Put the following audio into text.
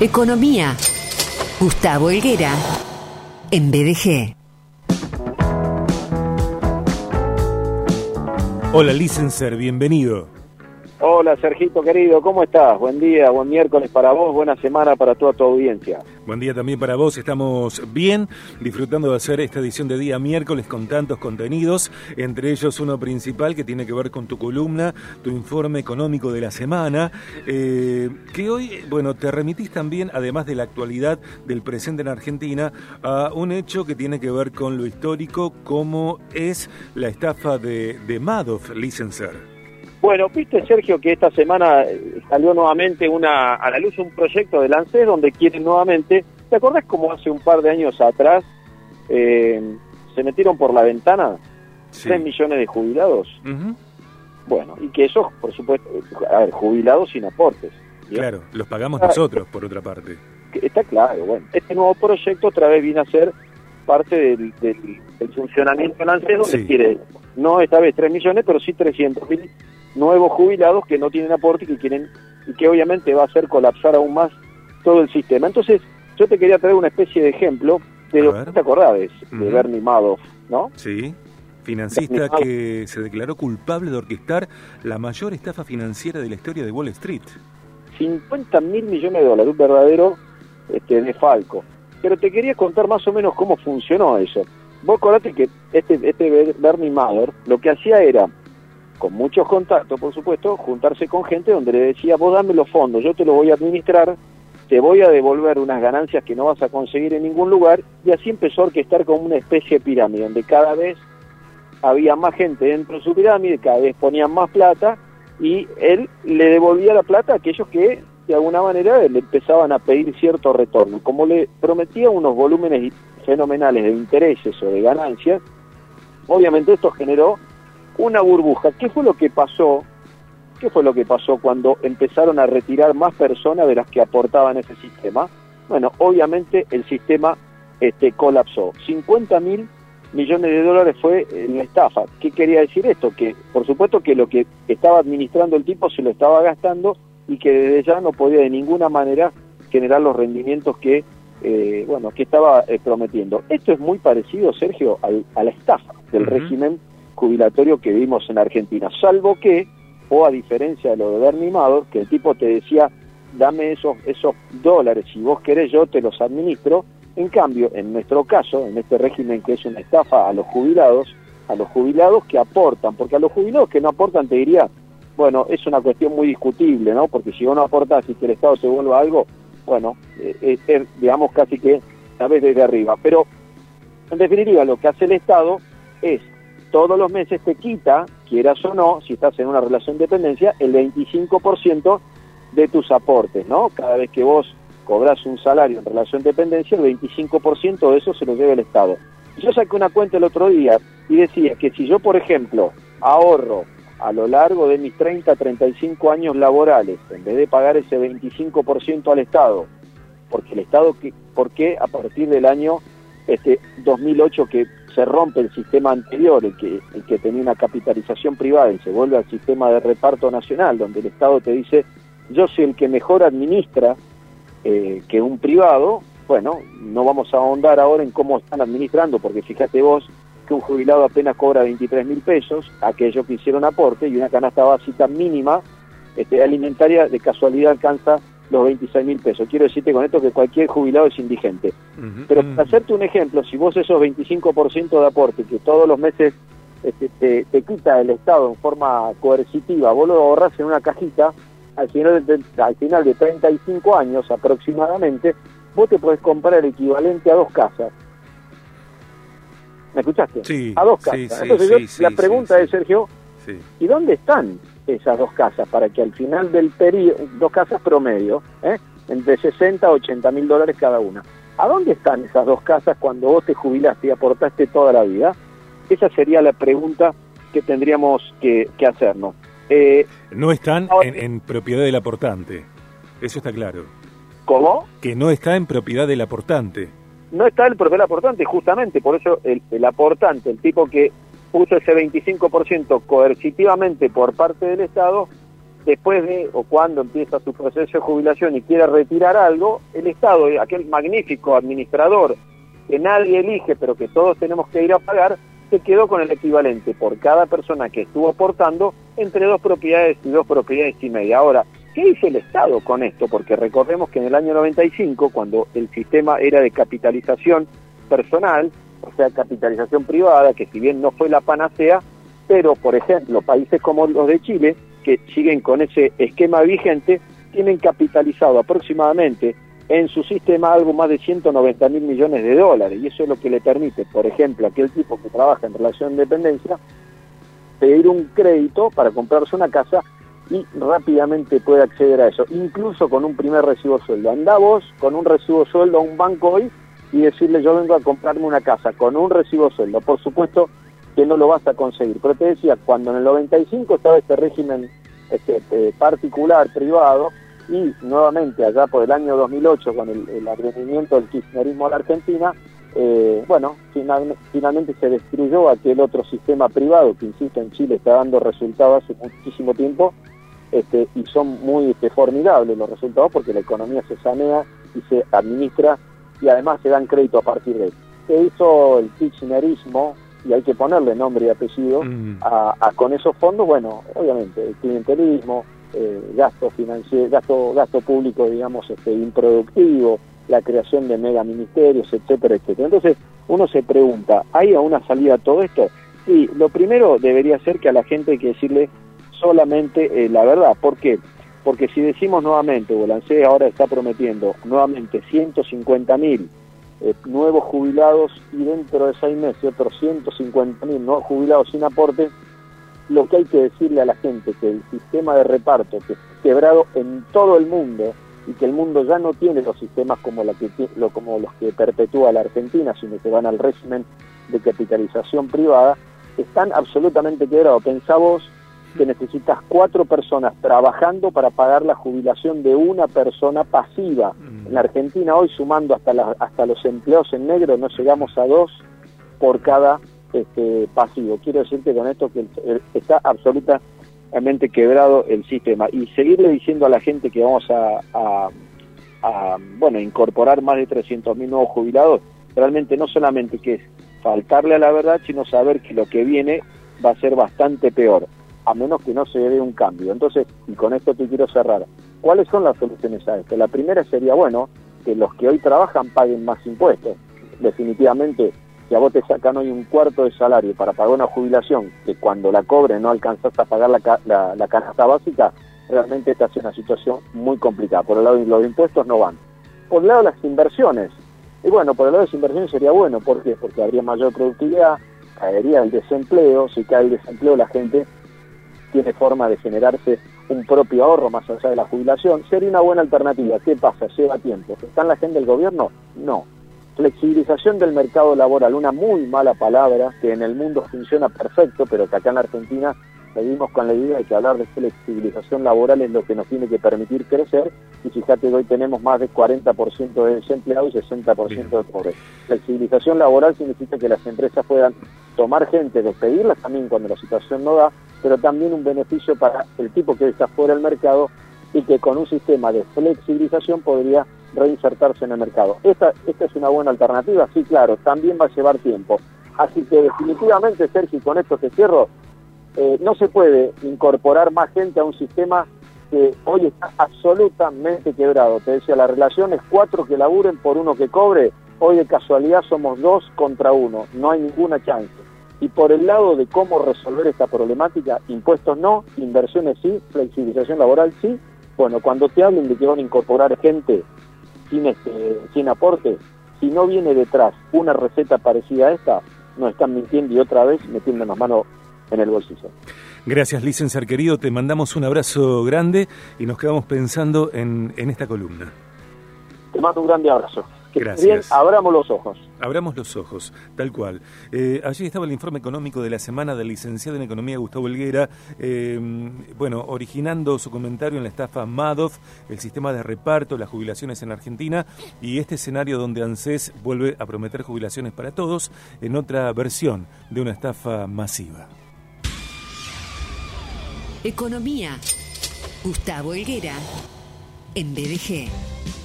Economía. Gustavo Helguera. En BDG. Hola, licenser, bienvenido. Hola Sergito querido, ¿cómo estás? Buen día, buen miércoles para vos, buena semana para toda tu audiencia. Buen día también para vos, estamos bien, disfrutando de hacer esta edición de día miércoles con tantos contenidos, entre ellos uno principal que tiene que ver con tu columna, tu informe económico de la semana, eh, que hoy, bueno, te remitís también, además de la actualidad del presente en Argentina, a un hecho que tiene que ver con lo histórico, como es la estafa de, de Madoff, licenser. Bueno, viste Sergio que esta semana eh, salió nuevamente una a la luz un proyecto de Lancet donde quieren nuevamente, ¿te acordás cómo hace un par de años atrás eh, se metieron por la ventana tres 3 millones de jubilados? Bueno, y que esos, por supuesto, a ver, jubilados sin aportes. Claro, los pagamos nosotros, por otra parte. Está claro, bueno, este nuevo proyecto otra vez viene a ser parte del, funcionamiento de Lancet donde quiere, no esta vez 3 millones, pero sí 300 mil nuevos jubilados que no tienen aporte y que quieren y que obviamente va a hacer colapsar aún más todo el sistema. Entonces, yo te quería traer una especie de ejemplo de lo que te acordás de Bernie Madoff, ¿no? Sí. Financista que se declaró culpable de orquestar la mayor estafa financiera de la historia de Wall Street. 50 mil millones de dólares, un verdadero este, defalco. Pero te quería contar más o menos cómo funcionó eso. Vos acordate que este, este Bernie Madoff lo que hacía era con muchos contactos, por supuesto, juntarse con gente donde le decía, vos dame los fondos, yo te los voy a administrar, te voy a devolver unas ganancias que no vas a conseguir en ningún lugar, y así empezó a orquestar como una especie de pirámide, donde cada vez había más gente dentro de su pirámide, cada vez ponían más plata, y él le devolvía la plata a aquellos que de alguna manera le empezaban a pedir cierto retorno. Como le prometía unos volúmenes fenomenales de intereses o de ganancias, obviamente esto generó una burbuja. ¿Qué fue lo que pasó? ¿Qué fue lo que pasó cuando empezaron a retirar más personas de las que aportaban ese sistema? Bueno, obviamente el sistema este, colapsó. 50 mil millones de dólares fue en la estafa. ¿Qué quería decir esto? Que por supuesto que lo que estaba administrando el tipo se lo estaba gastando y que desde ya no podía de ninguna manera generar los rendimientos que eh, bueno que estaba eh, prometiendo. Esto es muy parecido, Sergio, a la estafa del régimen jubilatorio que vimos en Argentina, salvo que, o a diferencia de lo de Bernie que el tipo te decía, dame esos, esos dólares, si vos querés yo te los administro, en cambio, en nuestro caso, en este régimen que es una estafa a los jubilados, a los jubilados que aportan, porque a los jubilados que no aportan te diría, bueno, es una cuestión muy discutible, ¿no? Porque si vos no aportás y que el Estado te vuelva algo, bueno, eh, eh, digamos casi que a vez desde arriba. Pero, en definitiva, lo que hace el Estado es todos los meses te quita, quieras o no, si estás en una relación de dependencia, el 25% de tus aportes, ¿no? Cada vez que vos cobras un salario en relación de dependencia, el 25% de eso se lo debe el Estado. Yo saqué una cuenta el otro día y decía que si yo, por ejemplo, ahorro a lo largo de mis 30, 35 años laborales, en vez de pagar ese 25% al Estado, porque el Estado, ¿por qué a partir del año este 2008 que se rompe el sistema anterior, el que, el que tenía una capitalización privada y se vuelve al sistema de reparto nacional, donde el Estado te dice, yo soy el que mejor administra eh, que un privado, bueno, no vamos a ahondar ahora en cómo están administrando, porque fíjate vos que un jubilado apenas cobra 23 mil pesos, aquellos que hicieron aporte, y una canasta básica mínima este, alimentaria de casualidad alcanza los 26 mil pesos. Quiero decirte con esto que cualquier jubilado es indigente. Pero para hacerte un ejemplo, si vos esos 25% de aporte que todos los meses este, te, quita el Estado en forma coercitiva, vos lo ahorras en una cajita, al final, de, al final de 35 años aproximadamente, vos te podés comprar el equivalente a dos casas. ¿Me escuchaste? Sí. A dos casas. Entonces la pregunta es, Sergio, ¿y dónde están esas dos casas para que al final del periodo, dos casas promedio, ¿eh? entre 60 a 80 mil dólares cada una. ¿A dónde están esas dos casas cuando vos te jubilaste y aportaste toda la vida? Esa sería la pregunta que tendríamos que, hacernos. Eh, no están en, propiedad del aportante, eso está claro. ¿Cómo? Que no está en propiedad del aportante. No está en propiedad del aportante, justamente, por eso el, el aportante, el tipo que puso ese 25% coercitivamente por parte del Estado, después de o cuando empieza su proceso de jubilación y quiere retirar algo, el Estado, aquel magnífico administrador que nadie elige pero que todos tenemos que ir a pagar, se quedó con el equivalente por cada persona que estuvo aportando entre dos propiedades y dos propiedades y media. Ahora, ¿qué dice el Estado con esto? Porque recordemos que en el año 95, cuando el sistema era de capitalización personal, o sea, capitalización privada, que si bien no fue la panacea, pero, por ejemplo, países como los de Chile, que siguen con ese esquema vigente, tienen capitalizado aproximadamente en su sistema algo más de 190 mil millones de dólares. Y eso es lo que le permite, por ejemplo, a aquel tipo que trabaja en relación de dependencia, pedir un crédito para comprarse una casa y rápidamente puede acceder a eso, incluso con un primer recibo sueldo. Anda vos con un recibo sueldo a un banco hoy y decirle yo vengo a comprarme una casa con un recibo sueldo. Por supuesto que no lo vas a conseguir. Pero te decía, cuando en el 95 estaba este régimen este, eh, particular, privado, y nuevamente allá por el año 2008 con el, el del kirchnerismo a la Argentina, eh, bueno, finalmente se destruyó aquel otro sistema privado que, insisto, en Chile está dando resultados hace muchísimo tiempo este, y son muy este, formidables los resultados porque la economía se sanea y se administra y además se dan crédito a partir de eso. Se hizo el kirchnerismo y hay que ponerle nombre y apellido mm. a, con esos fondos, bueno, obviamente, el clientelismo, eh, gasto financiero, gasto, gasto público, digamos, este, improductivo, la creación de mega ministerios, etcétera, etcétera. Entonces, uno se pregunta, ¿hay una salida a todo esto? Sí, lo primero debería ser que a la gente hay que decirle solamente eh, la verdad. ¿Por qué? Porque si decimos nuevamente, Bolancé ahora está prometiendo nuevamente 150 mil eh, nuevos jubilados y dentro de seis meses otros 150 mil nuevos jubilados sin aporte, lo que hay que decirle a la gente que el sistema de reparto que es quebrado en todo el mundo y que el mundo ya no tiene los sistemas como, la que, lo, como los que perpetúa la Argentina, sino que van al régimen de capitalización privada, están absolutamente quebrados. Pensá vos que necesitas cuatro personas trabajando para pagar la jubilación de una persona pasiva. Mm. En la Argentina hoy, sumando hasta, hasta los empleados en negro, no llegamos a dos por cada este, pasivo. Quiero decirte con esto que está absolutamente quebrado el sistema. Y seguirle diciendo a la gente que vamos a, bueno, incorporar más de 300.000 nuevos jubilados, realmente no solamente que es faltarle a la verdad, sino saber que lo que viene va a ser bastante peor a menos que no se dé un cambio. Entonces, y con esto te quiero cerrar, ¿cuáles son las soluciones a esto? La primera sería, bueno, que los que hoy trabajan paguen más impuestos. Definitivamente, si a vos te sacan hoy un cuarto de salario para pagar una jubilación, que cuando la cobre no alcanzas a pagar la, la, canasta básica, realmente estás en una situación muy complicada. Por el lado de los impuestos no van. Por el lado de las inversiones, y bueno, por el lado de las inversiones sería bueno, ¿por qué? Porque habría mayor productividad, caería el desempleo, si cae el desempleo la gente tiene forma de generarse un propio ahorro más allá de la jubilación, sería una buena alternativa. ¿Qué pasa? Lleva tiempo. ¿Está en la agenda del gobierno? No. Flexibilización del mercado laboral, una muy mala palabra que en el mundo funciona perfecto, pero que acá en la Argentina seguimos con la idea de que hablar de flexibilización laboral es lo que nos tiene que permitir crecer y fíjate que hoy tenemos más de 40% de desempleados y 60% de pobres. Flexibilización laboral significa que las empresas puedan tomar gente, despedirlas también cuando la situación no da, pero también un beneficio para el tipo que está fuera del mercado y que con un sistema de flexibilización podría reinsertarse en el mercado. Esta, esta es una buena alternativa, sí, claro, también va a llevar tiempo. Así que definitivamente, Sergio, con esto te cierro, eh, no se puede incorporar más gente a un sistema que hoy está absolutamente quebrado. Te decía, la relación es cuatro que laburen por uno que cobre. Hoy de casualidad somos dos contra uno. No hay ninguna chance. Y por el lado de cómo resolver esta problemática, impuestos no, inversiones sí, flexibilización laboral sí. Bueno, cuando te hablen de que van a incorporar gente sin, este, sin aporte, si no viene detrás una receta parecida a esta, nos están mintiendo y otra vez metiendo las manos en el bolsillo. Gracias, licenciar querido. Te mandamos un abrazo grande y nos quedamos pensando en, en esta columna. Te mando un grande abrazo. Gracias. Bien, abramos los ojos. Abramos los ojos, tal cual. Eh, allí estaba el informe económico de la semana del licenciado en Economía Gustavo Helguera, eh, bueno, originando su comentario en la estafa Madoff, el sistema de reparto, las jubilaciones en Argentina y este escenario donde ANSES vuelve a prometer jubilaciones para todos en otra versión de una estafa masiva. Economía. Gustavo Helguera, en BDG.